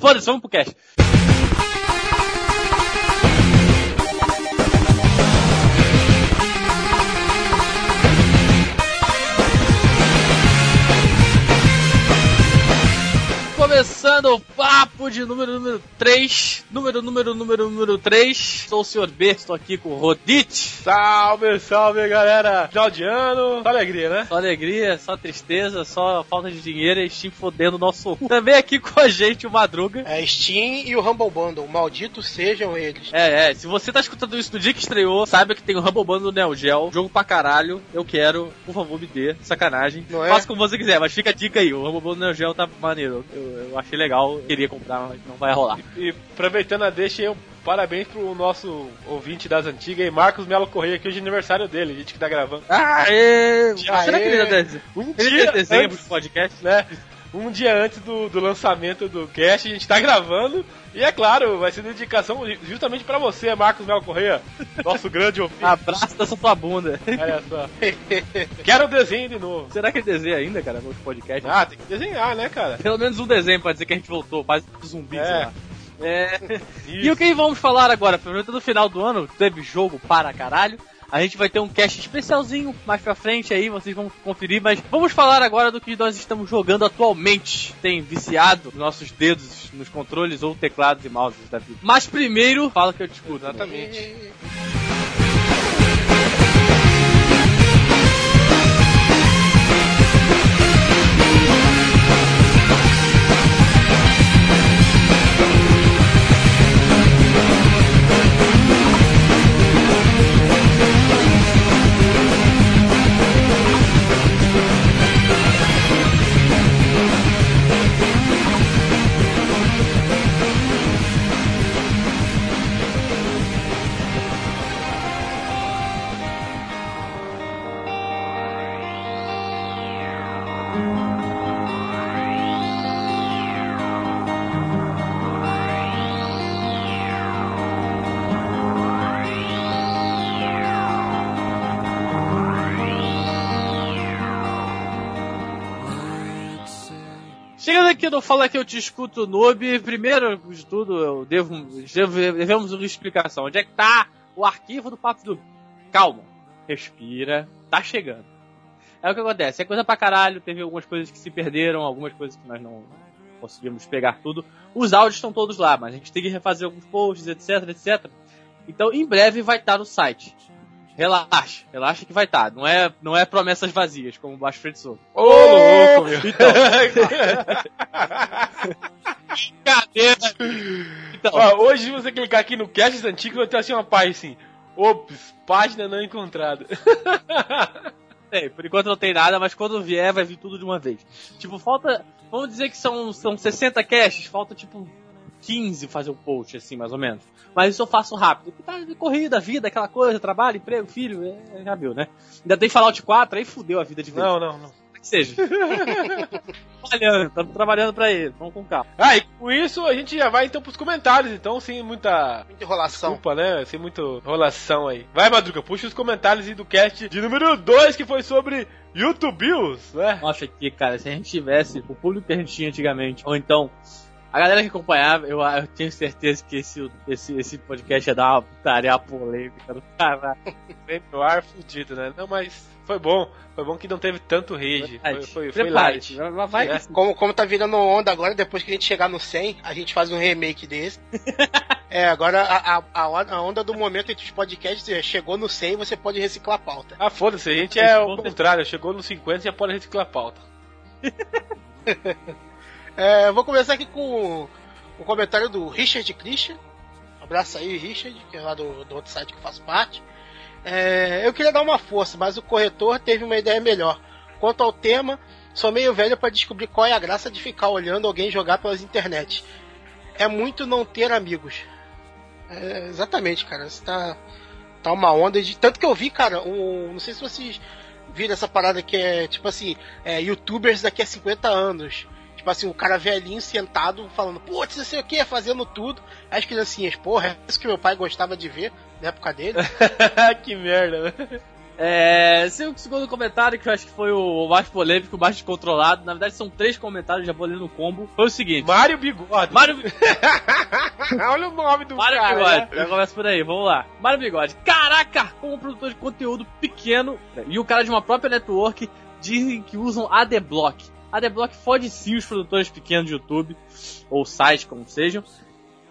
Foda-se, vamos pro cast. Começando o papo de número número 3. Número, número, número, número 3. Sou o Sr. B, estou aqui com o Rodite. Salve, salve, galera! Final de ano, só alegria, né? Só alegria, só tristeza, só falta de dinheiro e Steam fodendo o nosso cu. Também aqui com a gente o Madruga. É Steam e o Humble Bundle, malditos sejam eles. É, é, se você tá escutando isso no dia que estreou, saiba que tem o Humble Bundle do Neo Geo, jogo pra caralho, eu quero, por favor me dê, sacanagem. Não é? Faça como você quiser, mas fica a dica aí, o Humble Bundle do Neo Geo tá maneiro, eu, eu achei legal, queria comprar, mas não vai rolar. E aproveitando a deixa, eu parabéns pro nosso ouvinte das antigas, aí, Marcos Melo Correia, que hoje é aniversário dele, a gente que tá gravando. Aê! Aê! Será que ele ainda desenha? Um Ele dia tem desenho antes, podcast? né? Um dia antes do, do lançamento do cast, a gente tá gravando. E é claro, vai ser dedicação justamente pra você, Marcos Melo Correia, nosso grande ouvinte. Abraço dessa tua bunda. Olha só. Quero o desenho de novo. Será que ele desenha ainda, cara, no podcast? Ah, tem que desenhar, né, cara? Pelo menos um desenho pra dizer que a gente voltou, quase zumbi, É. sei lá. É. E o que vamos falar agora? Aproveitando no final do ano, teve jogo para caralho. A gente vai ter um cast especialzinho mais pra frente aí, vocês vão conferir, mas vamos falar agora do que nós estamos jogando atualmente. Tem viciado nossos dedos nos controles ou teclados e mouses da vida. Mas primeiro, fala que eu te escuto. né? Exatamente. Chegando aqui no Fala Que Eu Te Escuto Noob, primeiro de tudo, eu devo- devemos uma explicação. Onde é que tá o arquivo do Papo do... Calma, respira, tá chegando. É o que acontece, é coisa pra caralho, teve algumas coisas que se perderam, algumas coisas que nós não conseguimos pegar tudo. Os áudios estão todos lá, mas a gente tem que refazer alguns posts, etc, etc. Então, em breve vai estar no site. Relaxa, relaxa que vai estar. Não é, não é promessas vazias, como o Baixo Soco. Ô, louco, meu. Então, Cadê? Então, Ó, hoje, se você clicar aqui no Casts Antigos, vai ter assim uma página assim. Ops, página não encontrada. tem, por enquanto não tem nada, mas quando vier vai vir tudo de uma vez. Tipo, falta. Vamos dizer que são, são 60 caches, falta tipo 15 fazer um post, assim, mais ou menos. Mas isso eu faço rápido. Porque tá de corrida, vida, aquela coisa, trabalho, emprego, filho, é, já viu, né? Ainda tem Fallout 4, aí fudeu a vida de vez. Não, não, não. Que seja. trabalhando, estamos trabalhando pra ele, vamos com calma. Ah, e com isso a gente já vai então pros comentários, então, sem muita Muita enrolação. culpa, né? Sem muita enrolação aí. Vai, Madruga, puxa os comentários aí do cast de número 2, que foi sobre YouTube's, né? Nossa, aqui, cara, se a gente tivesse o público que a gente tinha antigamente, ou então a galera que acompanhava, eu, eu tenho certeza que esse, esse, esse podcast ia dar uma putaria polêmica do caralho. Sempre no ar fudido, né? Não, mas foi bom. Foi bom que não teve tanto rage. Foi, foi, foi light. vai- vai É. que- Como, como tá virando onda agora, depois que a gente chegar no 100, a gente faz um remake desse. é, agora a, a, a on- a onda do momento entre os podcasts é, chegou no 100, você pode reciclar a pauta. Ah, foda-se, a gente é o contrário. Chegou no 50 e já pode reciclar a pauta. É, vou começar aqui com o comentário do Richard Christian. Um abraço aí, Richard, que é lá do, do outro site que eu faço parte. É, eu queria dar uma força, mas o corretor teve uma ideia melhor. Quanto ao tema, sou meio velho para descobrir qual é a graça de ficar olhando alguém jogar pelas internet. É muito não ter amigos. É, exatamente, cara. Você tá, tá uma onda de. Tanto que eu vi, cara, um, não sei se vocês viram essa parada que é tipo assim: é, youtubers daqui a 50 anos. Tipo assim, o cara velhinho sentado falando, putz, não sei o que, fazendo tudo. Aí As criancinhas, porra, é isso que meu pai gostava de ver na época dele. que merda, né? É, o segundo comentário, que eu acho que foi o mais polêmico, o mais descontrolado. Na verdade, são três comentários, já vou ler no combo. Foi o seguinte: Mário Bigode. Mário Olha o nome do Mário cara. Bigode. né? Já começa por aí, vamos lá. Mário Bigode. Caraca, como produtor de conteúdo pequeno e o cara de uma própria network dizem que usam ADBlock. ADBlock fode sim os produtores pequenos de YouTube, ou sites, como sejam,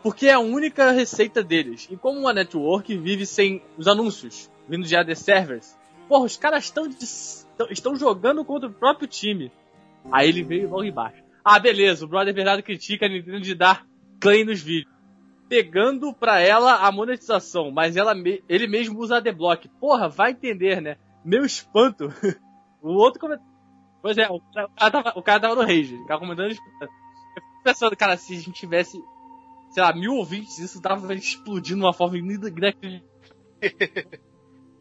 porque é a única receita deles. E como uma network vive sem os anúncios, vindo de AD servers, porra, os caras estão estão- jogando contra o próprio time. Aí ele veio logo embaixo. Ah, beleza, o brother verdade critica a Nintendo de dar claim nos vídeos. Pegando pra ela a monetização, mas ela me- ele mesmo usa ADBlock. Porra, vai entender, né? Meu espanto. o outro comentário. Pois é, o cara, tava, o cara tava no rage, o cara comentando espanto. Eu fico pensando, cara, se a gente tivesse, sei lá, mil ouvintes, isso tava explodindo de uma forma inacreditável.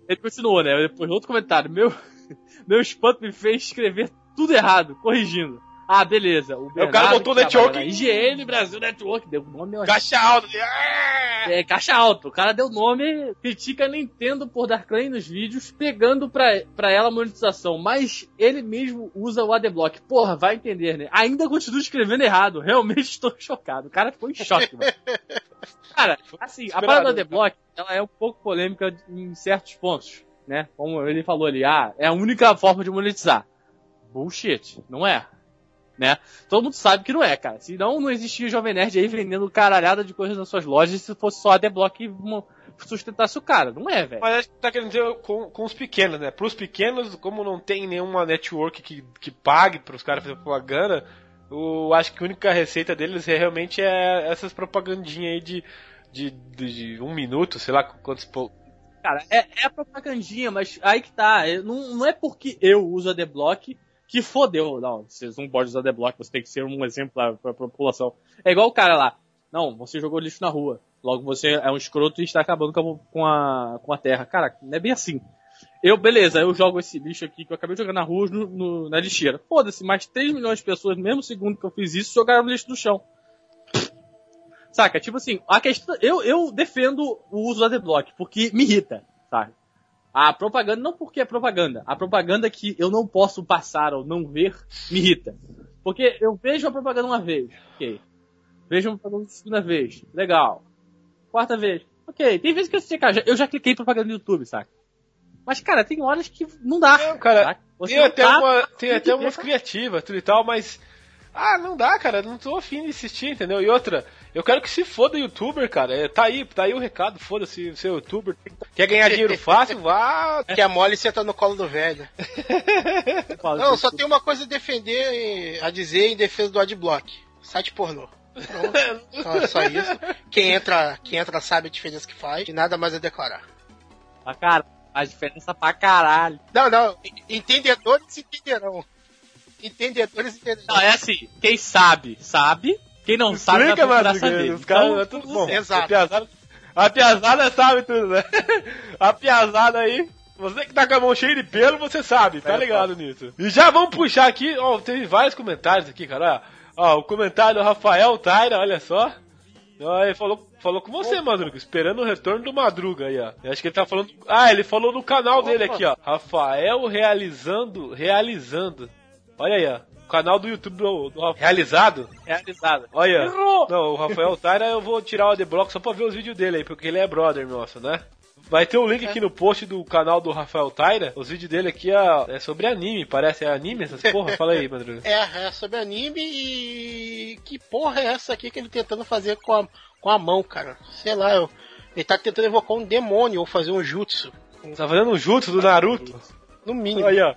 Ele continuou, né? Depois, outro comentário. Meu, meu espanto me fez escrever tudo errado, corrigindo. Ah, beleza. O, o cara Bernardo, botou que network. IGN Brasil Network, deu nome ao Caixa alta. Ah! é, caixa alta. O cara deu nome, critica a Nintendo por dar claim nos vídeos, pegando pra, pra ela a monetização. Mas ele mesmo usa o ADBlock. Porra, vai entender, né? Ainda continua escrevendo errado. Realmente estou chocado. O cara ficou em choque, mano. Cara, assim, a parada do né? ADBlock, ela é um pouco polêmica em certos pontos, né? Como ele falou ali, ah, é a única forma de monetizar. Bullshit, não é? Né? Todo mundo sabe que não é, cara. Senão não existia Jovem Nerd aí vendendo caralhada de coisas nas suas lojas se fosse só a que mo- sustentasse o cara. Não é, velho. Mas acho que tá querendo dizer com, com os pequenos, né? Pros pequenos, como não tem nenhuma network que, que pague pros caras fazer propaganda, eu acho que a única receita deles é, realmente é essas propagandinhas aí de, de, de, de um minuto, sei lá quantos. Cara, é, é propagandinha, mas aí que tá. Não, não é porque eu uso a ADBlock que fodeu. Não, vocês não podem usar ADBlock, você tem que ser um exemplo pra, pra população. É igual o cara lá. Não, você jogou lixo na rua. Logo você é um escroto e está acabando com a, com a, terra. Cara, não é bem assim. Eu, beleza, eu jogo esse lixo aqui que eu acabei de jogar na rua no, no- na lixeira. Foda-se, mais 3 milhões de pessoas, no mesmo segundo que eu fiz isso, jogaram lixo no chão. Saca? Tipo assim, a questão. Eu, eu defendo o uso do ADBlock, porque me irrita, sabe? A propaganda, não porque é propaganda, a propaganda que eu não posso passar ou não ver, me irrita. Porque eu vejo a propaganda uma vez, ok. Vejo a propaganda segunda vez, legal. Quarta vez, ok. Tem vezes que eu sei, cara, já- eu já cliquei em propaganda no YouTube, saca? Mas, cara, tem horas que não dá. Não, cara, Tem não até, tá- uma, tem tem até umas criativas, tudo e tal, mas. Ah, não dá, cara, não tô afim de assistir, entendeu? E outra, eu quero que se foda youtuber, cara. É, tá aí, tá aí o recado, foda-se, ser youtuber. Quer ganhar dinheiro fácil? Vá. Que a mole senta no colo do velho. Não, só tem uma coisa a defender, a dizer em defesa do Adblock. Site pornô. Pronto. Então é só isso. Quem entra, quem entra sabe a diferença que faz e nada mais a declarar. Pra caralho, faz diferença pra caralho. Não, não. Entendedores entenderão. Entendedores entenderão. Não, é assim, quem sabe, sabe. Quem não sabe, vai Explica, procurar mano, saber. os caras Então, é tudo bom. Exato. A piazada, a piazada sabe tudo, né? A piazada aí. Você que tá com a mão cheia de pelo, você sabe, tá É, ligado nisso. E já vamos puxar aqui, ó, teve vários comentários aqui, cara. Ó, o comentário do Rafael Taira, olha só. Ó, ele falou, falou com você, Madruga, esperando o retorno do Madruga aí, ó. Eu acho que ele tá falando. Ah, ele falou no canal dele aqui, ó. Rafael realizando, realizando. Olha aí, ó. O canal do YouTube do, do Rafael. Realizado? realizada. Olha. Errou! Não, o Rafael Taira eu vou tirar o adblock só pra ver os vídeos dele aí, porque ele é brother nosso, né? Vai ter o link aqui no post do canal do Rafael Taira. Os vídeos dele aqui é, é sobre anime, parece. É anime essas porra? Fala aí, Madruga. É, é sobre anime e. Que porra é essa aqui que ele tentando fazer com a, com a mão, cara? Sei lá, eu, ele tá tentando evocar um demônio ou fazer um jutsu. Tá fazendo um jutsu do Naruto? No mínimo. Aí, ó.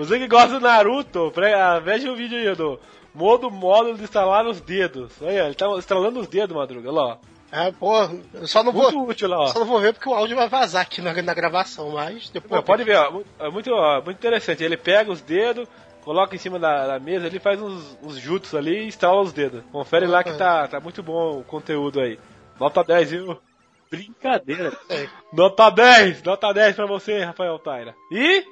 Você que gosta do Naruto, ah, veja o vídeo aí do modo módulo de instalar os dedos. Olha, ele tá instalando os dedos, Madruga, olha lá. ó. É, porra, eu só não vou. Muito útil lá, ó. Só não vou ver porque o áudio vai vazar aqui na, na gravação, mas depois. Não, pode ver, ó, é muito, ó, muito interessante. Ele pega os dedos, coloca em cima da, da mesa, ele faz uns, uns jutsus ali e instala os dedos. Confere lá que tá, tá muito bom o conteúdo aí. Nota 10, viu? Brincadeira. Nota 10! Nota 10 pra você, Rafael Taira. E,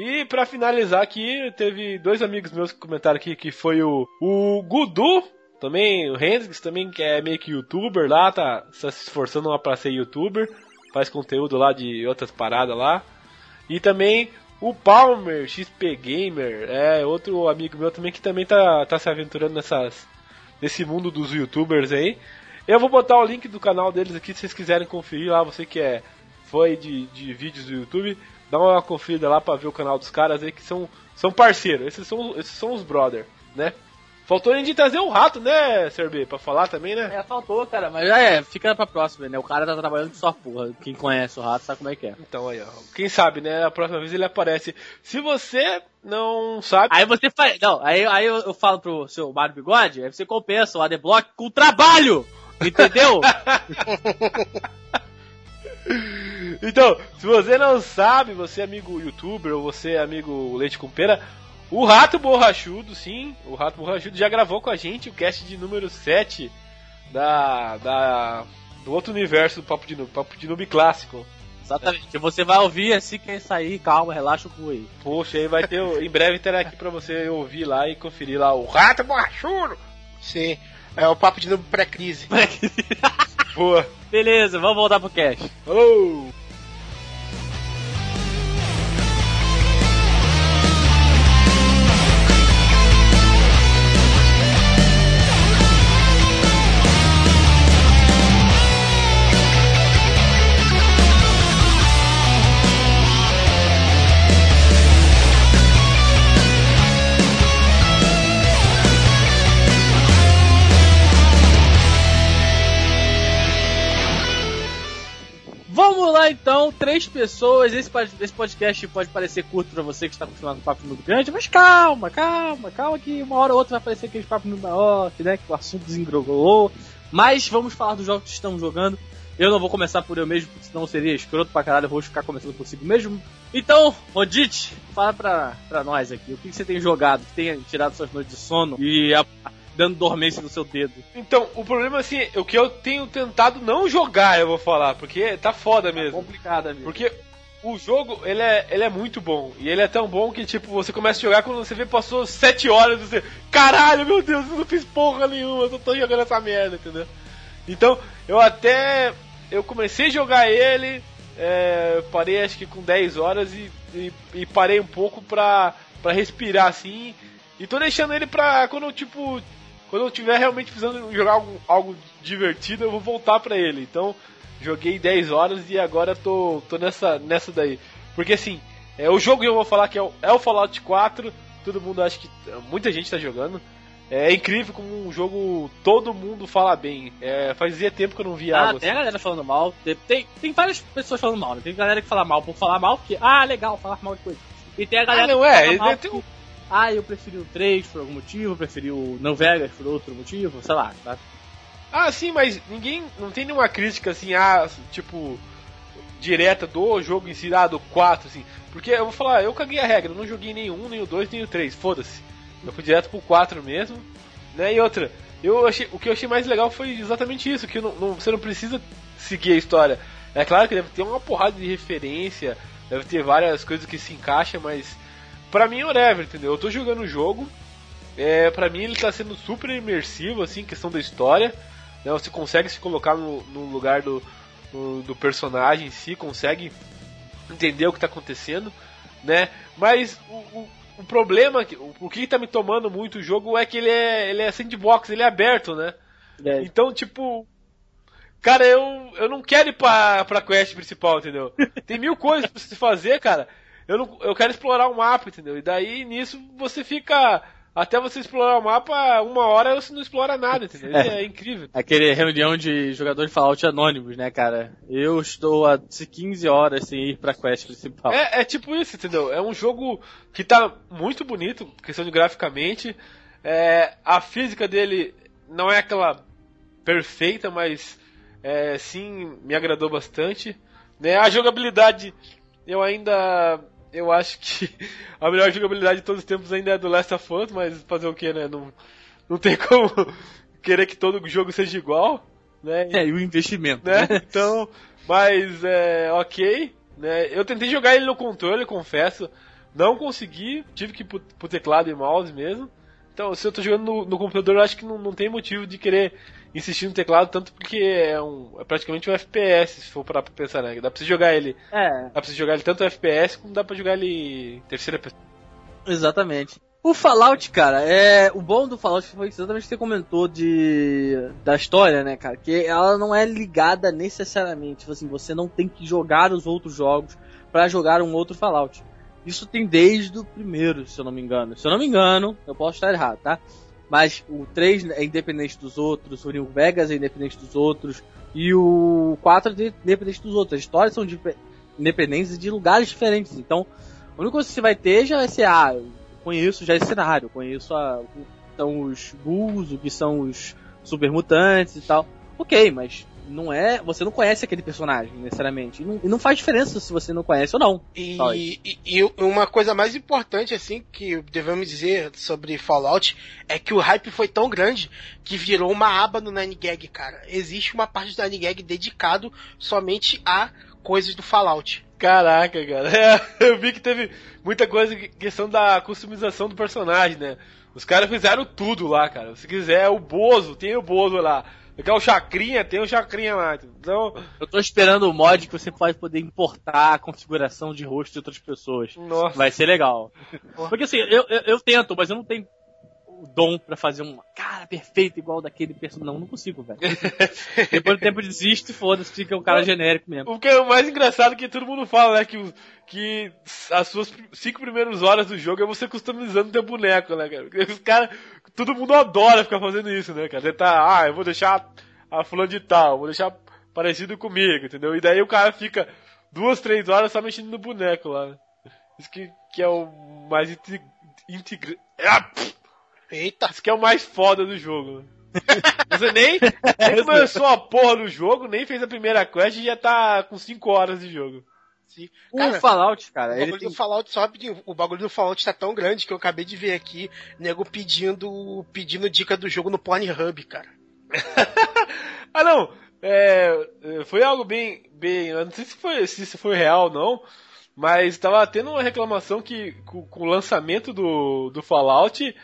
e pra finalizar aqui, teve dois amigos meus que comentaram aqui, que foi o, o Gudu, também, o Hendrix também, que é meio que youtuber lá, tá, tá se esforçando lá pra ser youtuber, faz conteúdo lá de outras paradas lá. E também o Palmer XP Gamer, é outro amigo meu também que também tá, tá se aventurando nessas, nesse mundo dos youtubers aí. Eu vou botar o link do canal deles aqui se vocês quiserem conferir lá, você que é fã de, de vídeos do YouTube, dá uma conferida lá pra ver o canal dos caras aí que são, são parceiros, esses são, esses são os brother, né? Faltou a gente trazer o rato, né, Serbi? Pra falar também, né? É, faltou, cara, mas já é, fica pra próxima, né? O cara tá trabalhando só porra. Quem conhece o rato sabe como é que é. Então aí, ó. Quem sabe, né? A próxima vez ele aparece. Se você não sabe. Aí você faz. Não, aí, aí eu, eu falo pro seu Mário Bigode, aí você compensa o ADBlock com trabalho! Entendeu? então, se você não sabe, você é amigo youtuber ou você é amigo leite com pera, o Rato Borrachudo, sim, o Rato Borrachudo já gravou com a gente o cast de número 7 da, da do outro universo do Papo de Noob, Papo de Noob clássico. Exatamente. Você vai ouvir assim que sair, calma, relaxa o cu aí. Poxa, aí vai ter, em breve terá aqui pra você ouvir lá e conferir lá o Rato Borrachudo. Sim, é o Papo de Noob pré-crise. Boa. Beleza, vamos voltar pro cast. Falou! Três pessoas. Esse, esse podcast pode parecer curto pra você que está acostumado com papo muito grande, mas calma, calma, calma que uma hora ou outra vai aparecer aquele papo muito maior, né, que o assunto desengrolou. Mas vamos falar dos jogos que estamos jogando. Eu não vou começar por eu mesmo, porque senão seria escroto pra caralho, eu vou ficar começando si mesmo. Então, Rodite, fala pra, pra nós aqui, o que, que você tem jogado, que tenha tirado suas noites de sono e a- dando dormência no seu dedo. Então, o problema assim, o que eu tenho tentado não jogar, eu vou falar, porque tá foda mesmo. Complicado, amigo. Porque o jogo, ele é, ele é muito bom. E ele é tão bom que, tipo, você começa a jogar quando você vê passou 7 horas e você. Caralho, meu Deus, eu não fiz porra nenhuma, eu só tô jogando essa merda, entendeu? Então, eu até. Eu comecei a jogar ele, é, parei acho que com 10 horas e, e, e parei um pouco pra, pra respirar assim. E tô deixando ele pra quando eu, tipo. Quando eu tiver realmente precisando jogar algo, algo divertido, eu vou voltar pra ele. Então, joguei 10 horas e agora tô, tô nessa, nessa daí. Porque assim, é, o jogo que eu vou falar que é o, é o Fallout 4, todo mundo acha que. Muita gente tá jogando. É incrível como um jogo todo mundo fala bem. É, fazia tempo que eu não via Ah, algo tem a assim. galera falando mal. Tem, tem, várias pessoas falando mal, né? Tem galera que fala mal por falar mal, porque, ah, legal, falar mal de coisa. E tem a galera Ah, não que é, fala mal ele tem ah, eu preferi o 3 por algum motivo, preferi o Não Vegas por outro motivo, sei lá, tá? Ah, sim, mas ninguém. Não tem nenhuma crítica assim, ah, tipo. Direta do jogo em si, ah, do 4, assim. Porque eu vou falar, eu caguei a regra, não joguei nenhum, nem o 2, nem o 3, foda-se. Eu fui direto pro 4 mesmo, né? E outra, eu achei, o que eu achei mais legal foi exatamente isso, que não, não- você não precisa seguir a história. É claro que deve ter uma porrada de referência, deve ter várias coisas que se encaixam, mas pra mim é whatever, entendeu? Eu tô jogando o jogo, é, pra mim ele tá sendo super imersivo, assim, questão da história. Né? Você consegue se colocar no, no lugar do, do, do personagem em si, consegue entender o que tá acontecendo, né? Mas o, o, o problema, o, o que tá me tomando muito o jogo é que ele é, ele é sandbox, ele é aberto, né? É, Então, tipo. Cara, eu, eu não quero ir pra, pra quest principal, entendeu? Tem mil coisas pra se fazer, cara. Eu, não, eu quero explorar o mapa, entendeu? E daí nisso você fica. Até você explorar o mapa, uma hora você não explora nada, entendeu? Isso é incrível. Aquele reunião de jogadores de Fallout anônimos, né, cara? Eu estou há 15 horas sem ir pra quest principal. É, é tipo isso, entendeu? É um jogo que tá muito bonito, questão de graficamente. É, a física dele não é aquela perfeita, mas é, sim me agradou bastante. Né? A jogabilidade, eu ainda. Eu acho que a melhor jogabilidade de todos os tempos ainda é do Last of Us, mas fazer o que, né? Não, não tem como querer que todo jogo seja igual. Né? É, e o investimento, né? né? Então, mas é ok, né? Eu tentei jogar ele no controle, confesso, não consegui, tive que ir pro, pro teclado e mouse mesmo. Então, se eu tô jogando no, no computador, eu acho que não, não tem motivo de querer insistir no teclado tanto porque é, um, é praticamente um FPS, se for parar pra pensar, né? Dá pra você jogar ele. É. Dá pra você jogar ele tanto FPS como dá pra jogar ele em terceira pessoa. Exatamente. O Fallout, cara, é o bom do Fallout foi exatamente o que você comentou de da história, né, cara, que ela não é ligada necessariamente, tipo assim, você não tem que jogar os outros jogos para jogar um outro Fallout. Isso tem desde o primeiro, se eu não me engano. Se eu não me engano, eu posso estar errado, tá? Mas o 3 é independente dos outros, o New Vegas é independente dos outros, e o 4 é independente dos outros. As histórias são independentes de lugares diferentes. Então, a única coisa que você vai ter já vai ser, ah, eu conheço já esse cenário, eu conheço a, o que são os Bulls, o que são os super mutantes e tal. Ok, mas não é. Você não conhece aquele personagem, necessariamente. E não, e não faz diferença se você não conhece ou não. E, e, e, uma coisa mais importante, assim, que devemos dizer sobre Fallout é que o hype foi tão grande que virou uma aba no Nine Gag, cara. Existe uma parte do Nine Gag dedicado somente a coisas do Fallout. Caraca, cara. É, eu vi que teve muita coisa, questão da customização do personagem, né? Os caras fizeram tudo lá, cara. Se quiser, o Bozo, tem o Bozo lá. Quer o Chacrinha? Tem o Chacrinha lá. Então... Eu tô esperando o mod que você pode poder importar a configuração de rosto de outras pessoas. Nossa. Vai ser legal. Porque assim, eu, eu, eu tento, mas eu não tenho o dom para fazer um cara perfeito igual daquele personagem. Não, não consigo, velho. Depois do tempo desisto e foda-se, fica um cara genérico mesmo. O que é o mais engraçado é que todo mundo fala, né? Que, que as suas cinco primeiras horas do jogo é você customizando teu boneco, né, cara? Os caras, todo mundo adora ficar fazendo isso, né, cara? Você tá, ah, eu vou deixar a fulano de tal, vou deixar parecido comigo, entendeu? E daí o cara fica duas, três horas só mexendo no boneco lá. Né? Isso que, que é o mais integrado. Ah, Eita! Isso que é o mais foda do jogo. Você nem, nem começou a porra do jogo, nem fez a primeira quest e já tá com 5 horas de jogo. Sim. Cara, o Fallout, cara. O bagulho tem... do Fallout, só rapidinho, o bagulho do Fallout tá tão grande que eu acabei de ver aqui, nego pedindo, pedindo dica do jogo no Pornhub, cara. ah não, é, foi algo bem, bem, eu não sei se foi, se isso foi real ou não, mas tava tendo uma reclamação que com, com o lançamento do, do Fallout,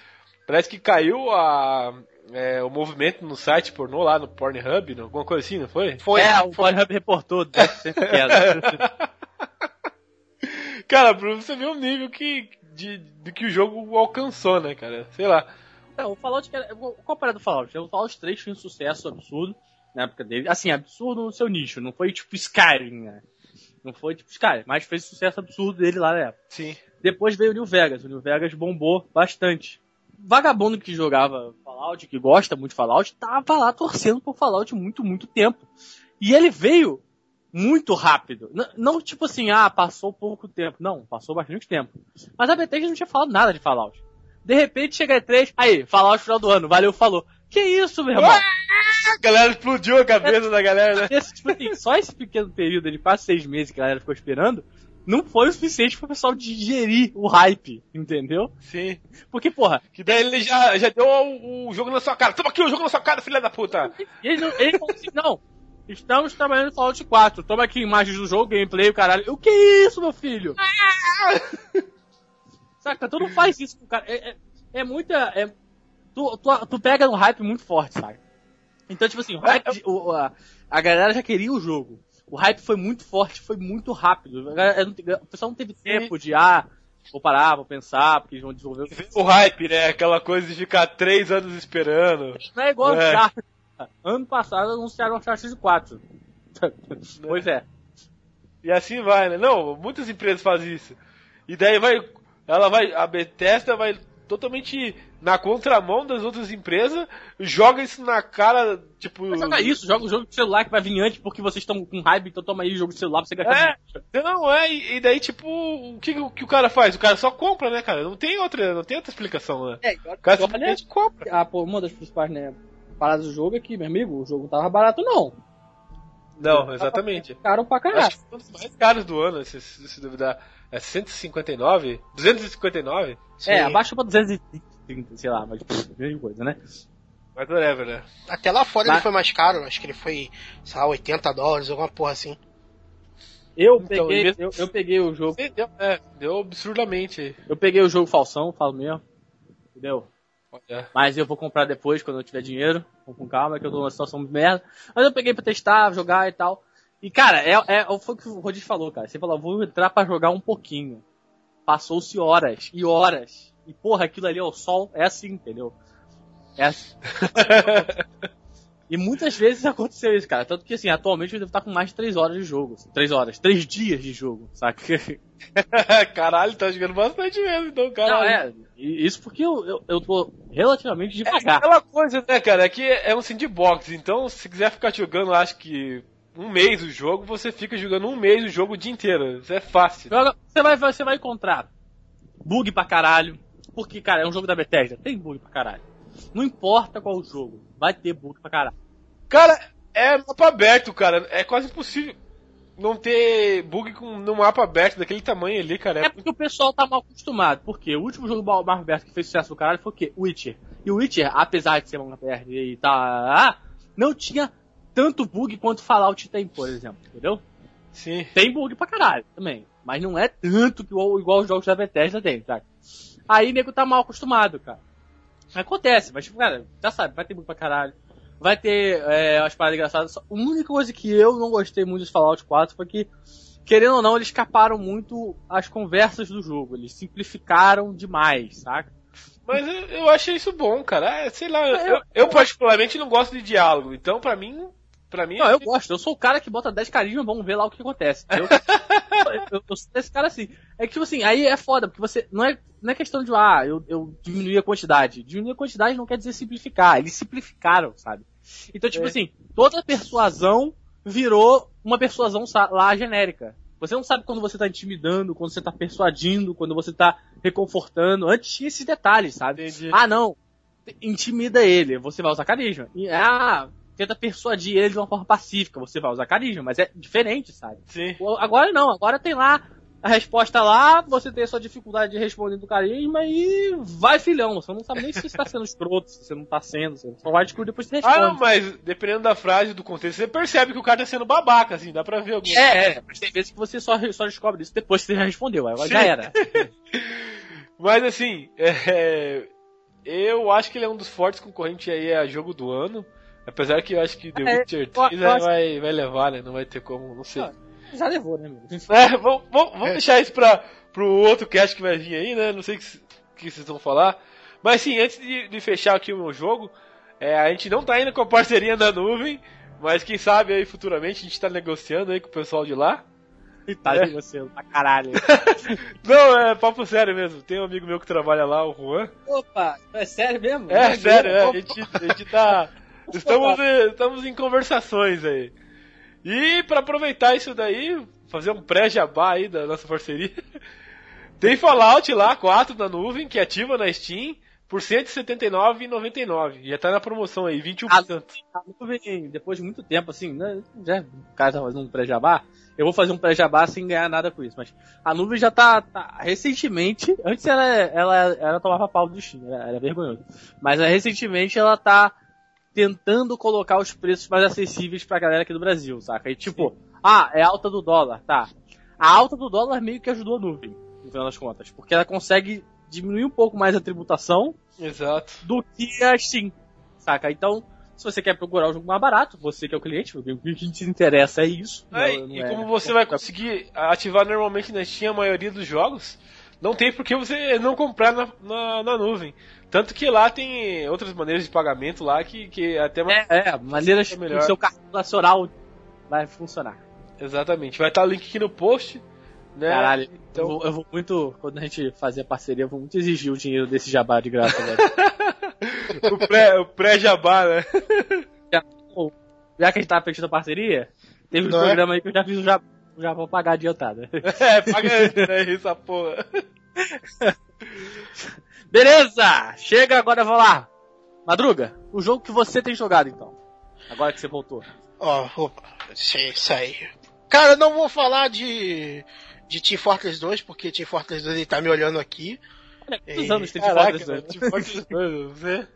Parece que caiu a, é, o movimento no site pornô lá no Pornhub, não? alguma coisa assim, não foi? Foi, é, o Pornhub reportou 10% queda. cara, pra você ver o nível que, de, de que o jogo alcançou, né, cara? Sei lá. Não, o Fallout, qual a do Fallout? O Fallout 3 foi um sucesso absurdo na época dele. Assim, absurdo no seu nicho, não foi tipo Skyrim, né? Não foi tipo Skyrim, mas fez sucesso absurdo dele lá na época. Sim. Depois veio o New Vegas. O New Vegas bombou bastante vagabundo que jogava Fallout, que gosta muito de Fallout, tava lá torcendo por Fallout muito, muito tempo. E ele veio muito rápido. N não tipo assim, ah, passou pouco tempo. Não, passou bastante tempo. Mas a Bethesda não tinha falado nada de Fallout. De repente chega a 3, aí, Fallout final do ano, valeu, falou. Que isso, meu irmão? A galera explodiu a cabeça é, da galera, né? Esse, tipo assim, só esse pequeno período de quase seis meses que a galera ficou esperando, não foi o suficiente pro pessoal digerir o hype, entendeu? Sim. Porque, porra. Que daí ele já, já deu o, o jogo na sua cara. Toma aqui o jogo na sua cara, filha da puta! Ele, não, ele falou assim, não. Estamos trabalhando no Fallout 4. Toma aqui imagens do jogo, gameplay, o caralho. O que é isso, meu filho? Saca, tu não faz isso com o cara. É, é, é muita. É, tu, tu, tu pega um hype muito forte, sabe? Então, tipo assim, o hype, o, a, a galera já queria o jogo o hype foi muito forte, foi muito rápido. O pessoal não teve tempo de, ah, vou parar, vou pensar, porque eles vão desenvolver o... o hype, né? Aquela coisa de ficar três anos esperando. Não é igual é. Uncharted. Ano passado anunciaram o Uncharted 4. pois é. E assim vai, né? Não, muitas empresas fazem isso. E daí vai, ela vai, a Bethesda vai totalmente na contramão das outras empresas, joga isso na cara, tipo. Joga é isso, joga o um jogo de celular que vai vir antes porque vocês estão com hype, então toma aí o jogo de celular pra você gastar. É, não, é, e daí, tipo, o que, o que o cara faz? O cara só compra, né, cara? Não tem outra, não tem outra explicação, né? É, o cara só compra. Ah, pô, uma das principais, né, paradas do jogo é que, meu amigo, o jogo não tava barato, não. Não, exatamente. Caro pra caralho. Acho que foi um dos mais caros do ano, se, se duvidar. É 159? 259? É, Sim. abaixa pra 250. 30, sei lá, mas mesma coisa, né? Mas whatever, né? Até lá fora mas... ele foi mais caro, acho que ele foi, sei lá, 80 dólares, alguma porra assim. Eu, então, peguei, mesmo... eu, eu, peguei o jogo. Deu, é, deu absurdamente. Eu peguei o jogo falsão, falo mesmo. Entendeu? É. Mas eu vou comprar depois, quando eu tiver dinheiro. Vou com calma, que eu tô numa situação de merda. Mas eu peguei pra testar, jogar e tal. E cara, é, é, foi o que o Rodrigo falou, cara. Você falou, ah, vou entrar pra jogar um pouquinho. Passou-se horas e horas. E, porra, aquilo ali, ó, o sol, é assim, entendeu? É assim. E muitas vezes aconteceu isso, cara. Tanto que, assim, atualmente eu devo estar com mais de 3 horas de jogo. Assim, 3 horas, 3 dias de jogo, saca? caralho, tá jogando bastante mesmo, então, caralho. Não, é. Isso porque eu, eu, eu tô relativamente devagar. É aquela coisa, né, cara? É que é um sandbox, então se quiser ficar jogando, acho que um mês o jogo, você fica jogando um mês o jogo o dia inteiro. Isso é fácil. Você vai, você vai encontrar bug pra caralho. Porque, cara, é um jogo da Bethesda, tem bug pra caralho. Não importa qual o jogo, vai ter bug pra caralho. Cara, é mapa aberto, cara. É quase impossível não ter bug com, no mapa aberto daquele tamanho ali, cara. É porque o pessoal tá mal acostumado. Porque o último jogo do mapa aberto que fez sucesso do caralho foi o quê? Witcher. E o Witcher, apesar de ser mapa aberto e tá, não tinha tanto bug quanto Fallout tem, por exemplo, entendeu? Sim. Tem bug pra caralho também. Mas não é tanto que igual, igual os jogos da Bethesda tem, sabe? Aí nego tá mal acostumado, cara. Acontece, mas, tipo, cara, já sabe, vai ter bug pra caralho. Vai ter é, umas paradas engraçadas. A única coisa que eu não gostei muito de Fallout 4 foi que, querendo ou não, eles escaparam muito as conversas do jogo. Eles simplificaram demais, saca? Mas eu, eu achei isso bom, cara. É, sei lá, eu, eu, eu, particularmente não gosto de diálogo, então pra mim. Pra mim não, eu gosto. Eu sou o cara que bota 10 carinhos, vamos ver lá o que acontece. Eu, eu, eu, sou esse cara assim. É que, tipo assim, aí é foda, porque você. Não é, não é questão de, ah, eu, eu diminuí a quantidade. Diminuir a quantidade não quer dizer simplificar. Eles simplificaram, sabe? Então, tipo é. assim, toda persuasão virou uma persuasão lá genérica. Você não sabe quando você tá intimidando, quando você tá persuadindo, quando você tá reconfortando. Antes tinha esses detalhes, sabe? Entendi. Ah, não. Intimida ele, você vai usar carisma. E, ah, tenta persuadir ele de uma forma pacífica, você vai usar carisma, mas é diferente, sabe? Sim. Agora não, agora tem lá a resposta lá, você tem a sua dificuldade de responder do carisma e vai filhão. Você não sabe nem se você está sendo escroto, se você não está sendo, você só vai descobrir depois que você responde. Ah, não, mas dependendo da frase, do contexto, você percebe que o cara está sendo babaca, assim, dá pra ver alguma É, é, mas tem vezes que você só, só descobre isso depois que você já respondeu, agora Sim. já era. mas assim, é, eu acho que ele é um dos fortes concorrentes aí a jogo do ano. Apesar que eu acho que The é, Witcher 3 vai, vai levar, né? Não vai ter como, não sei. Ah, já levou, né, meu? É, vamos, vamos, vamos é. deixar isso pra, pro outro cast que vai vir aí, né? Não sei o que, que vocês vão falar. Mas sim, antes de, de fechar aqui o meu jogo, é, a gente não tá indo com a parceria da nuvem, mas quem sabe aí futuramente a gente tá negociando aí com o pessoal de lá. E tá é. negociando pra caralho. não, é papo sério mesmo. Tem um amigo meu que trabalha lá, o Juan. Opa, é sério mesmo? É, é sério, é. A gente, a gente tá. Estamos, estamos em conversações aí. E para aproveitar isso daí, fazer um pré-jabá aí da nossa parceria, tem Fallout lá, 4 na nuvem, que ativa na Steam por R$ 179,99. Já tá na promoção aí, 21%. A, a nuvem, depois de muito tempo, assim, né, já o cara tá fazendo um pré-jabá, eu vou fazer um pré-jabá sem ganhar nada com isso, mas a nuvem já tá, tá recentemente, antes ela, ela, ela tomava pau do Steam, era, era vergonhoso, mas recentemente ela tá tentando colocar os preços mais acessíveis pra galera aqui do Brasil, saca? E tipo, Sim. ah, é alta do dólar, tá. A alta do dólar meio que ajudou a nuvem, no final das contas, porque ela consegue diminuir um pouco mais a tributação Exato. do que a Steam, saca? Então, se você quer procurar um jogo mais barato, você que é o cliente, o que te interessa é isso. É, não, não e é, como você vai conseguir ativar normalmente na Steam a maioria dos jogos, não tem por que você não comprar na, na, na nuvem. Tanto que lá tem outras maneiras de pagamento lá que, que até mais. É, é maneiras o seu cartão nacional vai funcionar. Então Vai estar o link aqui no post. Né? Caralho, então... eu, vou, eu vou muito. Quando a gente fazer parceria, eu vou muito exigir o dinheiro desse jabá de graça, o pré-jabá, o pré -jabá, né? Já, já que a gente tava a parceria, teve Não um é? programa aí que eu já fiz o jabá, já vou pagar adiantada. É, paga antes, né? Essa porra. Beleza! Chega, agora eu vou lá. Madruga, o jogo que você tem jogado então. Agora que você voltou. Ó, oh, opa, isso aí. Cara, não vou falar de, de Team Fortress 2, porque Team Fortress 2 ele tá me olhando aqui. Olha, quantos e... anos tem Team Fortress 2? Team Fortress 2, você?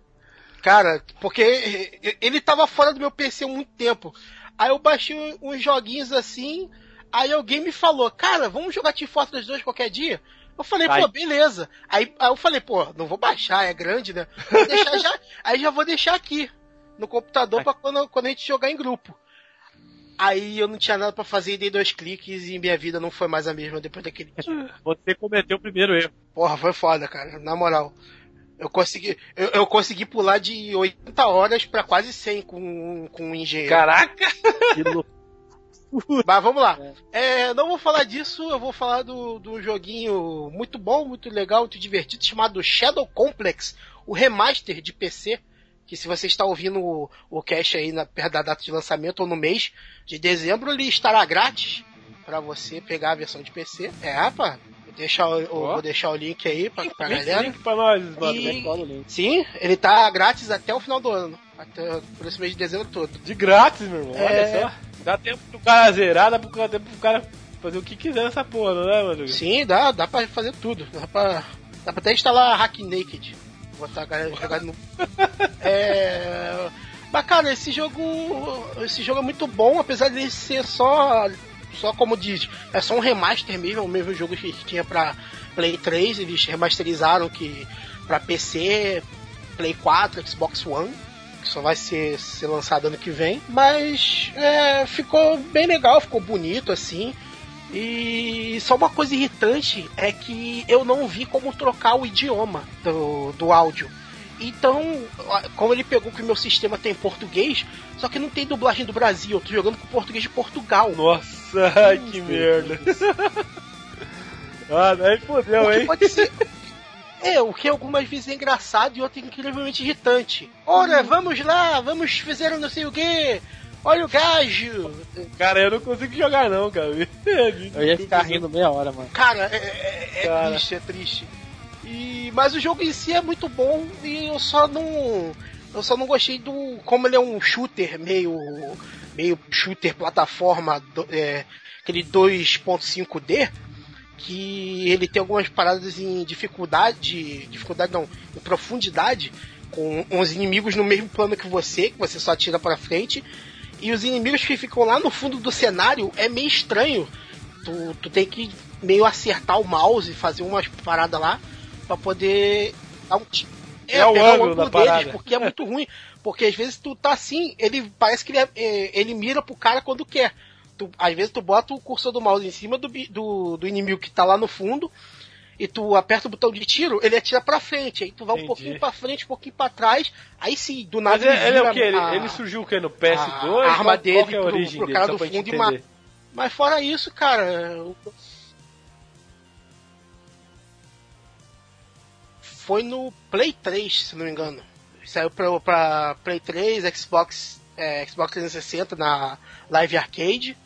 Cara, porque ele tava fora do meu PC há muito tempo. Aí eu baixei uns joguinhos assim, aí alguém me falou, cara, vamos jogar Team Fortress 2 qualquer dia? Eu falei, Vai. pô, beleza. Aí, aí eu falei, pô, não vou baixar, é grande, né? Já, aí já vou deixar aqui no computador pra quando, quando a gente jogar em grupo. Aí eu não tinha nada pra fazer e dei dois cliques e minha vida não foi mais a mesma depois daquele dia. Você cometeu o primeiro erro. Porra, foi foda, cara, na moral. Eu consegui, eu, eu consegui pular de 80 horas pra quase 100 com, com um engenheiro. Caraca! Que loucura. Mas vamos lá. É, não vou falar disso, eu vou falar do, do joguinho muito bom, muito legal, muito divertido, chamado Shadow Complex, o remaster de PC. Que se você está ouvindo o, o cast aí na, perto da data de lançamento ou no mês de dezembro, ele estará grátis para você pegar a versão de PC. É, rapaz. Vou deixar, o- o- Ó. vou deixar o link aí pra, pra galera. link pra nós, mano. E-. Sim, ele tá grátis até o final do ano. Até por esse mês de dezembro todo. De grátis, meu irmão. É. Olha só. Dá tempo pro cara zerar, dá tempo pro cara fazer o que quiser nessa porra, não é, mano? Sim, dá, dá pra fazer tudo. Dá pra, dá pra até instalar Hack Naked. Botar a galera jogar no. É. Mas cara, esse jogo. Esse jogo é muito bom, apesar de ser só. Só como diz, é só um remaster mesmo, o mesmo jogo que tinha pra Play 3, eles remasterizaram que pra PC, Play 4, Xbox One, que só vai ser, ser lançado ano que vem. Mas é, ficou bem legal, ficou bonito assim. E só uma coisa irritante é que eu não vi como trocar o idioma do, do áudio. Então, como ele pegou que o meu sistema tem português, só que não tem dublagem do Brasil, eu tô jogando com português de Portugal. Nossa, que merda. ah, aí O fodeu, hein? pode ser. É, o que algumas vezes é engraçado e outro é incrivelmente irritante. Ora, vamos lá, vamos fazer um não sei o quê. Olha o gajo. Cara, eu não consigo jogar não, cara. Eu ia ficar rindo meia hora, mano. Cara, é, é- é Cara. triste, é triste. E, mas o jogo em si é muito bom e eu só não. Eu só não gostei do. Como ele é um shooter meio. meio shooter plataforma, do- é, aquele 2.5D, que ele tem algumas paradas em dificuldade. Dificuldade não, em profundidade, com uns inimigos no mesmo plano que você, que você só atira pra frente. E os inimigos que ficam lá no fundo do cenário é meio estranho. Tu, tu tem que meio acertar o mouse, fazer umas paradas lá pra poder dar um tiro. É o pegar ângulo da parada. porque é muito ruim. Porque às vezes tu tá assim, ele parece que ele, é- é, ele mira pro cara quando quer. Tu, às vezes tu bota o cursor do mouse em cima do, do, do inimigo que tá lá no fundo e tu aperta o botão de tiro, ele atira pra frente. Aí tu vai Entendi. um pouquinho pra frente, um pouquinho pra trás. Aí sim, do nada Mas ele, ele é o que? Ele, a- ele surgiu o que? No PS2? a arma Qual- dele é a pro- pro dele? cara do fundo e. Mas fora isso, cara. Foi no Play 3, se não me engano. Saiu pra, pra Play 3, Xbox, é, Xbox 360 na Live Arcade.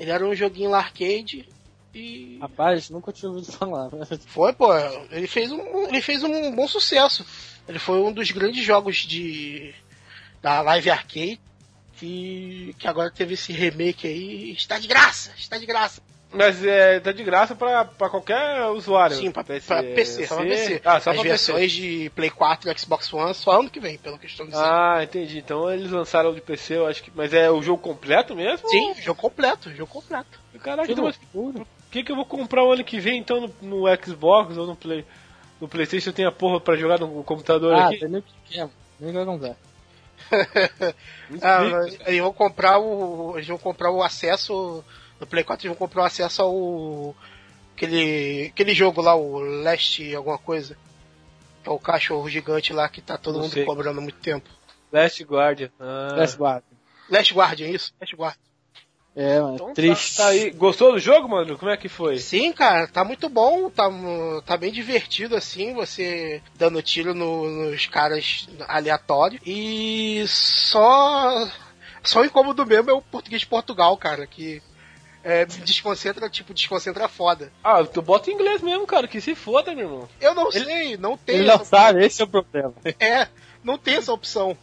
Ele era um joguinho lá arcade. E Rapaz, nunca tinha ouvido falar. foi, pô. Ele fez um, ele fez um bom sucesso. Ele foi um dos grandes jogos de da Live Arcade. Que, que agora teve esse remake aí. Está de graça! Está de graça! Mas é, tá de graça pra, pra qualquer usuário. Sim, pra, PS, pra PC, só pra PC. Ah, só As pra versões de Play 4 e Xbox One só ano que vem, pelo que estou dizendo. Ah, entendi. Então eles lançaram de PC, eu acho que. Mas é o jogo completo mesmo? Sim, jogo completo, jogo completo. Caraca, Que então, mas o que, que eu vou comprar o ano que vem então no, no Xbox ou no Play? No Playstation eu tenho a porra pra jogar no computador Ah, aqui? tem nem pequeno. Nem vai comprar. Ah, mas eles vão comprar o. Eles vão comprar o acesso. No Play 4 eles vão comprar o acesso ao. Aquele. aquele jogo lá, o Last alguma coisa. É o cachorro gigante lá que tá todo Não mundo sei. cobrando há muito tempo. Last Guardian. Ah. Last Guard. Last Guardian, isso? Last Guardian. É, mano, Então tá- triste. Tá, aí. Gostou do jogo, mano? Como é que foi? Sim, cara, tá muito bom, tá, tá bem divertido assim, você dando tiro no- nos caras aleatórios. E só. Só o incômodo mesmo é o português de Portugal, cara, que é, desconcentra, tipo, desconcentra foda. Ah, tu bota em inglês mesmo, cara, que se foda, meu irmão. Eu não sei, não tem. Ele não sabe, esse é o problema. É, não tem essa opção.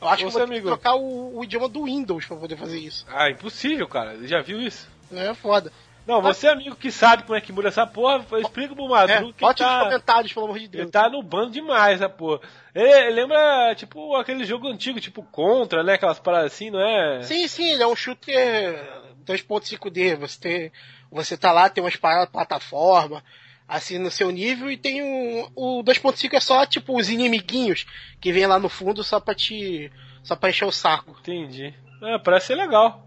Eu acho que eu ter que amigo. trocar o, o idioma do Windows pra poder fazer isso. Ah, impossível, cara. Já viu isso? É foda. Não, você amigo que sabe como é que muda essa porra, explica pro É, Madruga que bote nos tá... comentários, pelo amor de Deus. Ele tá no bando demais, essa porra. Ele, ele lembra, tipo, aquele jogo antigo, tipo Contra, né? Aquelas paradas assim, não é? Sim, sim, ele é um shooter 2.5D. Você, tem, você tá lá, tem umas paradas, plataforma, assim, no seu nível, e tem um, o 2.5 é só, tipo, os inimiguinhos que vem lá no fundo só pra te. só pra encher o saco. Entendi. É, parece ser legal.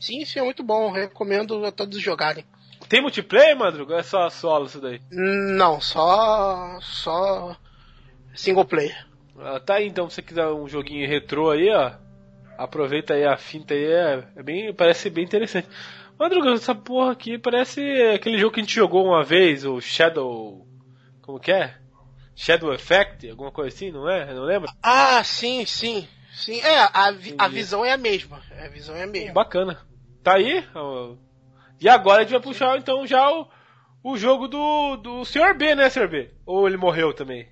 Sim, sim, é muito bom, recomendo a todos jogarem. Tem multiplayer, Madruga? É só solo isso daí? Não, só. só. single player. Ah, tá aí, então, se você quiser um joguinho retrô aí, ó. Aproveita aí a finta aí, é, é bem, parece bem interessante. Madruga, essa porra aqui parece aquele jogo que a gente jogou uma vez, o Shadow. Como que é? Shadow Effect, alguma coisa assim, não é? Não lembra? Ah, sim, sim. Sim, é, a, vi- a visão é a mesma. A visão é a mesma. Bacana. Tá aí? E agora a gente vai puxar então já o, o jogo do, do Sr. B, né, Sr. B? Ou ele morreu também?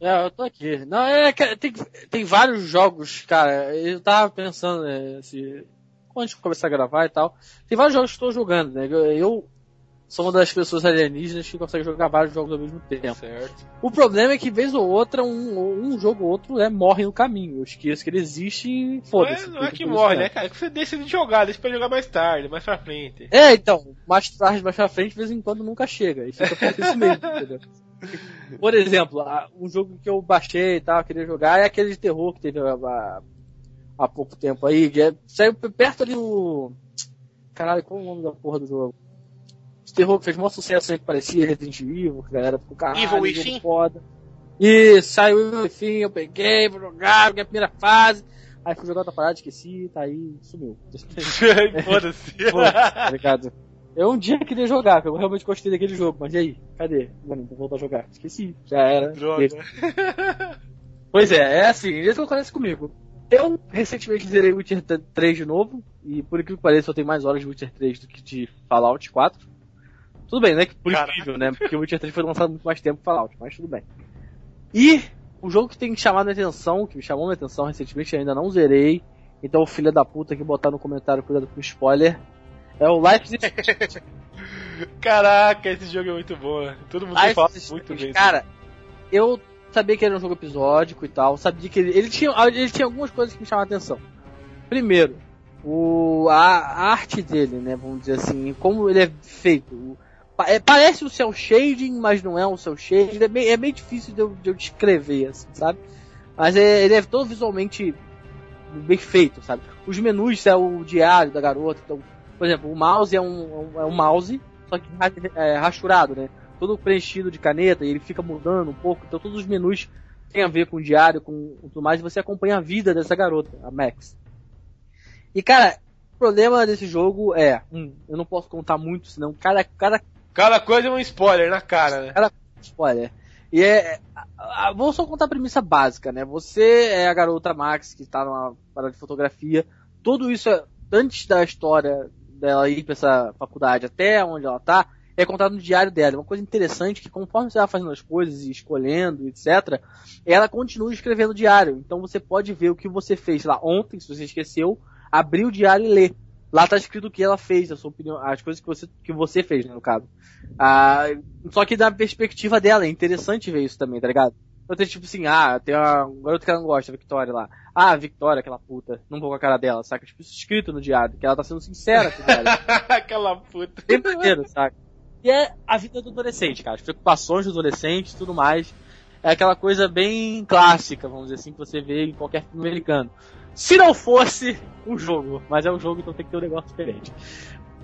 É, eu tô aqui. Não, é que tem, tem vários jogos, cara. Eu tava pensando, né, se. Quando a gente começar a gravar e tal. Tem vários jogos que eu estou jogando, né? Eu, eu sou uma das pessoas alienígenas que consegue jogar vários jogos ao mesmo tempo. Certo. O problema é que, vez ou outra, um, um jogo ou outro né, morre no caminho. Eu esqueço que ele existe e Não foda-se. é, não é que morre, isso né, cara? É que você decide jogar, deixa pra jogar mais tarde, mais pra frente. É, então, mais tarde, mais pra frente, de vez em quando nunca chega. E fica por isso mesmo, entendeu? Por exemplo, um jogo que eu baixei e tal, queria jogar, é aquele de terror que teve há, há- pouco tempo aí, que é- saiu perto ali no. Caralho, qual é o nome da porra do jogo? De terror que fez maior sucesso aí que parecia Resident Evil, que a galera ficou caralho, Evil Within? foda. E saiu Evil Within, eu peguei, vou jogar, joguei a primeira fase. Aí fui jogar outra parada, esqueci, tá aí, sumiu. Foda-se. Foi, ligado? Eu um dia queria jogar, porque eu realmente gostei daquele jogo, mas e aí? Cadê? Mano, vou voltar a jogar. Esqueci, já era. Droga. Pois é, é assim, isso que acontece comigo. Eu recentemente zerei Witcher 3 de novo, e por incrível que pareça, eu tenho mais horas de Witcher 3 do que de Fallout 4. Tudo bem, né? Por Caraca. incrível, né? Porque o Witcher 3 foi lançado muito mais tempo que Fallout, mas tudo bem. E o jogo que tem chamado minha atenção, que me chamou minha atenção recentemente, eu ainda não zerei. Então, filha da puta que botar no comentário, cuidado com spoiler, é o Life is. Caraca, esse jogo é muito bom. né? Todo mundo Life fala is muito bem. Cara, eu sabia que era um jogo episódico e tal, sabia que ele, ele tinha, ele tinha algumas coisas que me chamavam a atenção. Primeiro, o, a, arte dele, né, vamos dizer assim, como ele é feito. O- é, parece o cel shading, mas não é um cel shading, é bem, é bem difícil de eu, de eu descrever, assim, sabe? Mas é, ele é todo visualmente bem feito, sabe? Os menus é o diário da garota, então, por exemplo, o mouse é um, é um mouse, só que é, rachurado, né? todo preenchido de caneta e ele fica mudando um pouco. Então todos os menus têm a ver com o diário, com tudo mais, e você acompanha a vida dessa garota, a Max. E cara, o problema desse jogo é, um, eu não posso contar muito, senão cada, cada Cada coisa é um spoiler na cara, né? spoiler. E é. Vou só contar a premissa básica, né? Você é a garota Max que tá numa parada de fotografia. Tudo isso é, antes da história dela ir pra essa faculdade até onde ela tá, é contado no diário dela. Uma coisa interessante que conforme você vai fazendo as coisas e escolhendo, etc., ela continua escrevendo o diário. Então você pode ver o que você fez lá ontem, se você esqueceu, abrir o diário e ler. Lá tá escrito o que ela fez, a sua opinião, as coisas que você, que você fez, né, no caso. Ah, só que da perspectiva dela, é interessante ver isso também, tá ligado? Então tem tipo assim, ah, tem uma garota que ela não gosta, a Victoria lá. Ah, a Victoria, aquela puta, não vou com a cara dela, saca? Tipo, isso escrito no diário, que ela tá sendo sincera com diário. Aquela puta. Bem maneiro, saca? E é a vida do adolescente, cara. As preocupações do adolescente e tudo mais. É aquela coisa bem clássica, vamos dizer assim, que você vê em qualquer filme americano. Se não fosse um jogo, mas é um jogo, então tem que ter um negócio diferente.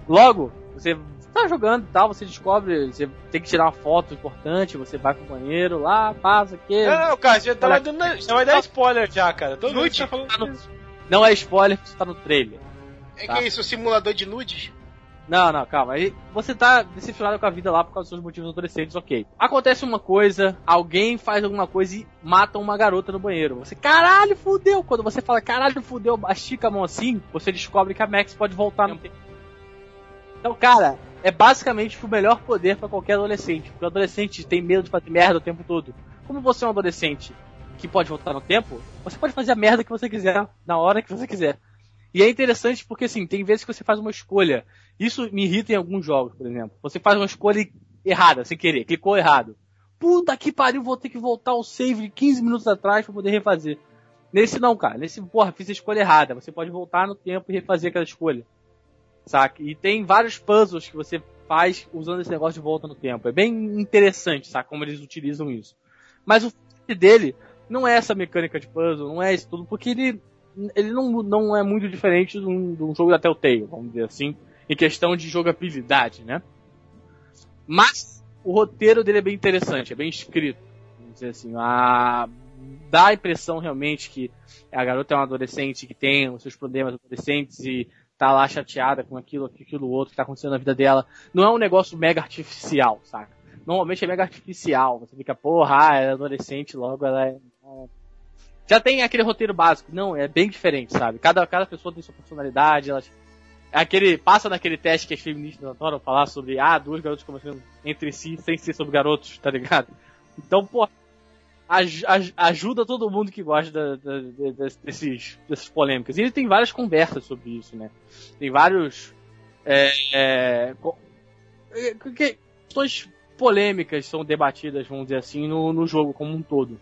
Logo, você tá jogando e tal, você descobre, você tem que tirar uma foto importante, você vai pro banheiro lá, passa aqui. Não, não, cara, já tava dando. Já vai dar spoiler já, cara. Todo mundo Nude? tá falando Tá no-. Não é spoiler, porque você tá no trailer. É Tá. que é isso, o simulador de nudes? Não, não, calma. Aí Você tá decepcionado com a vida lá por causa dos seus motivos adolescentes, ok. Acontece uma coisa, alguém faz alguma coisa e mata uma garota no banheiro. Você, caralho, fudeu. Quando você fala, caralho, fudeu, estica a mão assim, você descobre que a Max pode voltar no tempo. Então, cara, é basicamente o melhor poder pra qualquer adolescente. Porque o adolescente tem medo de fazer merda o tempo todo. Como você é um adolescente que pode voltar no tempo, você pode fazer a merda que você quiser, na hora que você quiser. E é interessante porque, assim, tem vezes que você faz uma escolha. Isso me irrita em alguns jogos, por exemplo. Você faz uma escolha errada, sem querer, clicou errado. Puta que pariu, vou ter que voltar ao save de 15 minutos atrás pra poder refazer. Nesse não, cara. Nesse, porra, fiz a escolha errada. Você pode voltar no tempo e refazer aquela escolha. Saca? E tem vários puzzles que você faz usando esse negócio de volta no tempo. É bem interessante, sabe, como eles utilizam isso. Mas o dele não é essa mecânica de puzzle, não é isso tudo, porque ele, ele não, não é muito diferente de um, de um jogo da Telltale, vamos dizer assim, em questão de jogabilidade, né? Mas o roteiro dele é bem interessante, é bem escrito. Vamos dizer assim, a, dá a impressão realmente que a garota é uma adolescente que tem os seus problemas adolescentes e tá lá chateada com aquilo, aquilo outro que tá acontecendo na vida dela. Não é um negócio mega artificial, saca? Normalmente é mega artificial. Você fica, porra, ah, é adolescente, logo ela é. Já tem aquele roteiro básico. Não, é bem diferente, sabe? Cada, cada pessoa tem sua personalidade, elas. Aquele, passa naquele teste que as feministas adoram falar sobre, ah, duas garotas conversando entre si sem ser sobre garotos, tá ligado? Então, pô, aj, aj, ajuda todo mundo que gosta da, da, desses, dessas polêmicas. E ele tem várias conversas sobre isso, né? Tem vários. É, é, questões polêmicas são debatidas, vamos dizer assim, no, no jogo como um todo.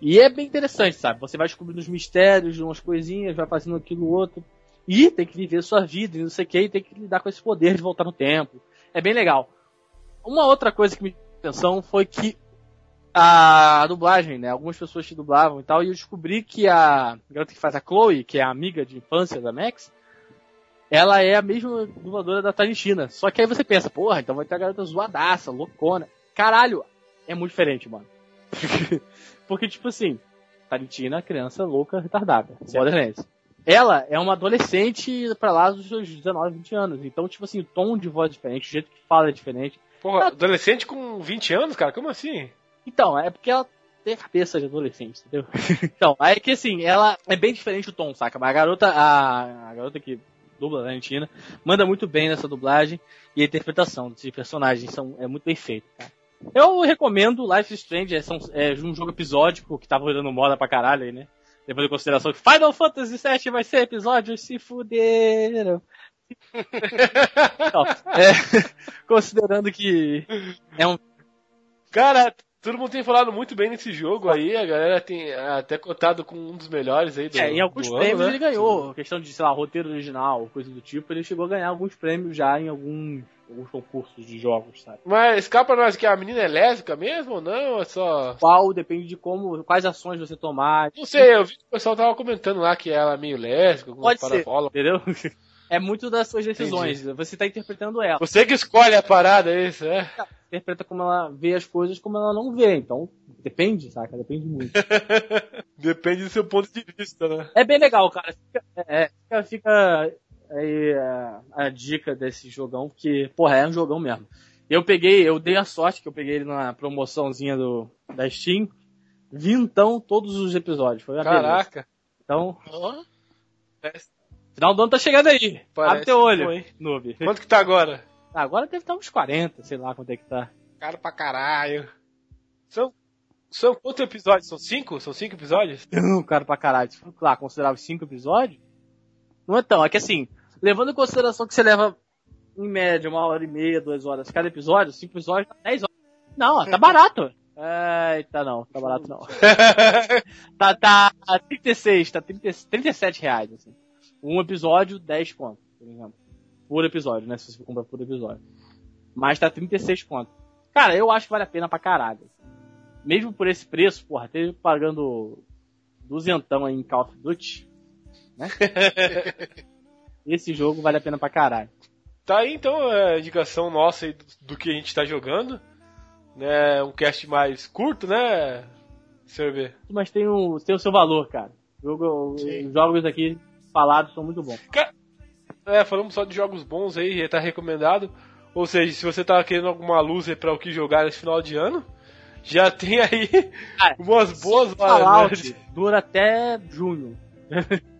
E é bem interessante, sabe? Você vai descobrindo os mistérios, umas coisinhas, vai fazendo aquilo outro. E tem que viver sua vida, e não sei o que, e tem que lidar com esse poder de voltar no tempo. É bem legal. Uma outra coisa que me atenção foi que a dublagem, né? Algumas pessoas te dublavam e tal, e eu descobri que a garota que faz a Chloe, que é a amiga de infância da Max, ela é a mesma dubladora da Tarantina. Só que aí você pensa, porra, então vai ter a garota zoadaça, loucona. Caralho, é muito diferente, mano. Porque, tipo assim, Tarantina, criança louca, retardada. Borderlands. Ela é uma adolescente pra lá dos seus 19, 20 anos. Então, tipo assim, o tom de voz é diferente, o jeito que fala é diferente. Porra, adolescente com 20 anos, cara? Como assim? Então, é porque ela tem a cabeça de adolescente, entendeu? então, aí que assim, ela é bem diferente o tom, saca? Mas a garota, a, a garota que dubla na Argentina, manda muito bem nessa dublagem e a interpretação desses personagens são, é muito bem feita, cara. Eu recomendo Life is Strange, é, é, um jogo episódico que tava dando moda pra caralho aí, né? Levando em consideração que Final Fantasy VII vai ser episódio, se fuderam. então, é, considerando que é um. Cara, Todo mundo tem falado muito bem nesse jogo aí, a galera tem até cotado com um dos melhores aí do É, em alguns prêmios ano, né? ele ganhou, Sim. questão de, sei lá, roteiro original, coisa do tipo, ele chegou a ganhar alguns prêmios já em alguns, alguns concursos de jogos, sabe? Mas escapa nós que a menina é lésbica mesmo ou não? É só. Qual, depende de como, quais ações você tomar. Não sei, eu vi que o pessoal tava comentando lá que ela é meio lésbica, Pode ser, entendeu? é muito das suas decisões. Entendi. Você está interpretando ela. Você que escolhe a parada, é isso, é? Interpreta como ela vê as coisas, como ela não vê. Então, depende, saca? Depende muito. depende do seu ponto de vista, né? É bem legal, cara. Fica, é, fica, fica aí a, a, dica desse jogão, que, porra, é um jogão mesmo. Eu peguei, eu dei a sorte que eu peguei ele na promoçãozinha do, da Steam. Vi então todos os episódios. Foi Caraca! Beleza. Então. Oh. Final do ano tá chegando aí. Parece Abre teu olho, foi. noob. Quanto que tá agora? Ah, agora deve estar uns 40, sei lá quanto é que tá. Caro pra caralho. São, são quantos episódios? São cinco? São cinco episódios? Não, caro pra caralho. Se for lá, considerar os cinco episódios, não é tão. É que assim, levando em consideração que você leva em média uma hora e meia, duas horas cada episódio, cinco episódios, dez horas. Não, tá barato. Eita, não, tá barato não. tá, tá 36, tá 30, 37 reais, assim. Um episódio, 10 conto, por exemplo. Por episódio, né? Se você comprar por episódio. Mas tá 36 conto. Cara, eu acho que vale a pena pra caralho. Mesmo por esse preço, porra, teve pagando duzentão aí em Call of Duty, né? esse jogo vale a pena pra caralho. Tá aí então a indicação nossa aí do, que a gente tá jogando. Né, um cast mais curto, né, Sr. Mas tem o, tem o seu valor, cara. Jogo, os jogos aqui falados são muito bons. É, falamos só de jogos bons aí, tá recomendado. Ou seja, se você tá querendo alguma luz aí pra o que jogar nesse final de ano, já tem aí ah, umas boas Fallout dura até junho.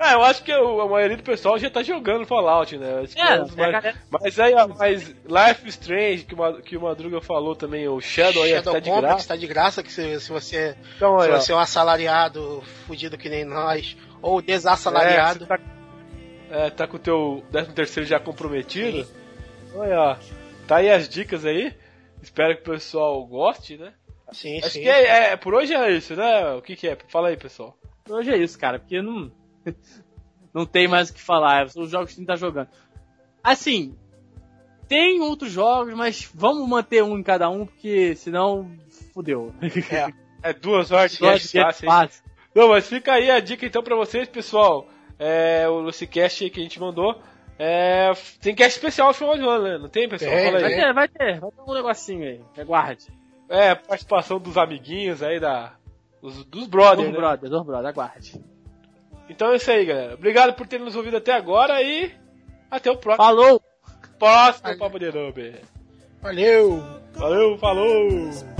É, eu acho que a maioria do pessoal já tá jogando Fallout, né? É, é mais... Mas aí, ó, mas Life Strange, que, uma, que o Madruga falou também, o Shadow aí Shadow tá de graça. tá de graça, que se, se você, então, se você é um assalariado fudido que nem nós, ou desassalariado. É, é, tá com o teu 13 terceiro já comprometido. Olha, ó, tá aí as dicas aí. Espero que o pessoal goste, né? Sim, Acho sim. que é, é, por hoje é isso, né? O que, que é? Fala aí, pessoal. Por hoje é isso, cara, porque não, não tem mais o que falar. Os jogos que a gente tá jogando. Assim, tem outros jogos, mas vamos manter um em cada um, porque senão fudeu. É, é duas horas de fácil. Não, mas fica aí a dica então pra vocês, pessoal é, o Lucicast que a gente mandou. É, tem cast especial no final de ano, né? Não tem, pessoal? Tem, Fala aí. Vai ter, vai ter. Vai ter um negocinho aí. Aguarde. É, participação dos amiguinhos aí da. Dos, dos brothers. Dos né? brothers, dos brothers, aguarde. Então é isso aí, galera. Obrigado por terem nos ouvido até agora e. Até o próximo. Falou! Próximo Papo de Nube. Valeu! Valeu, falou!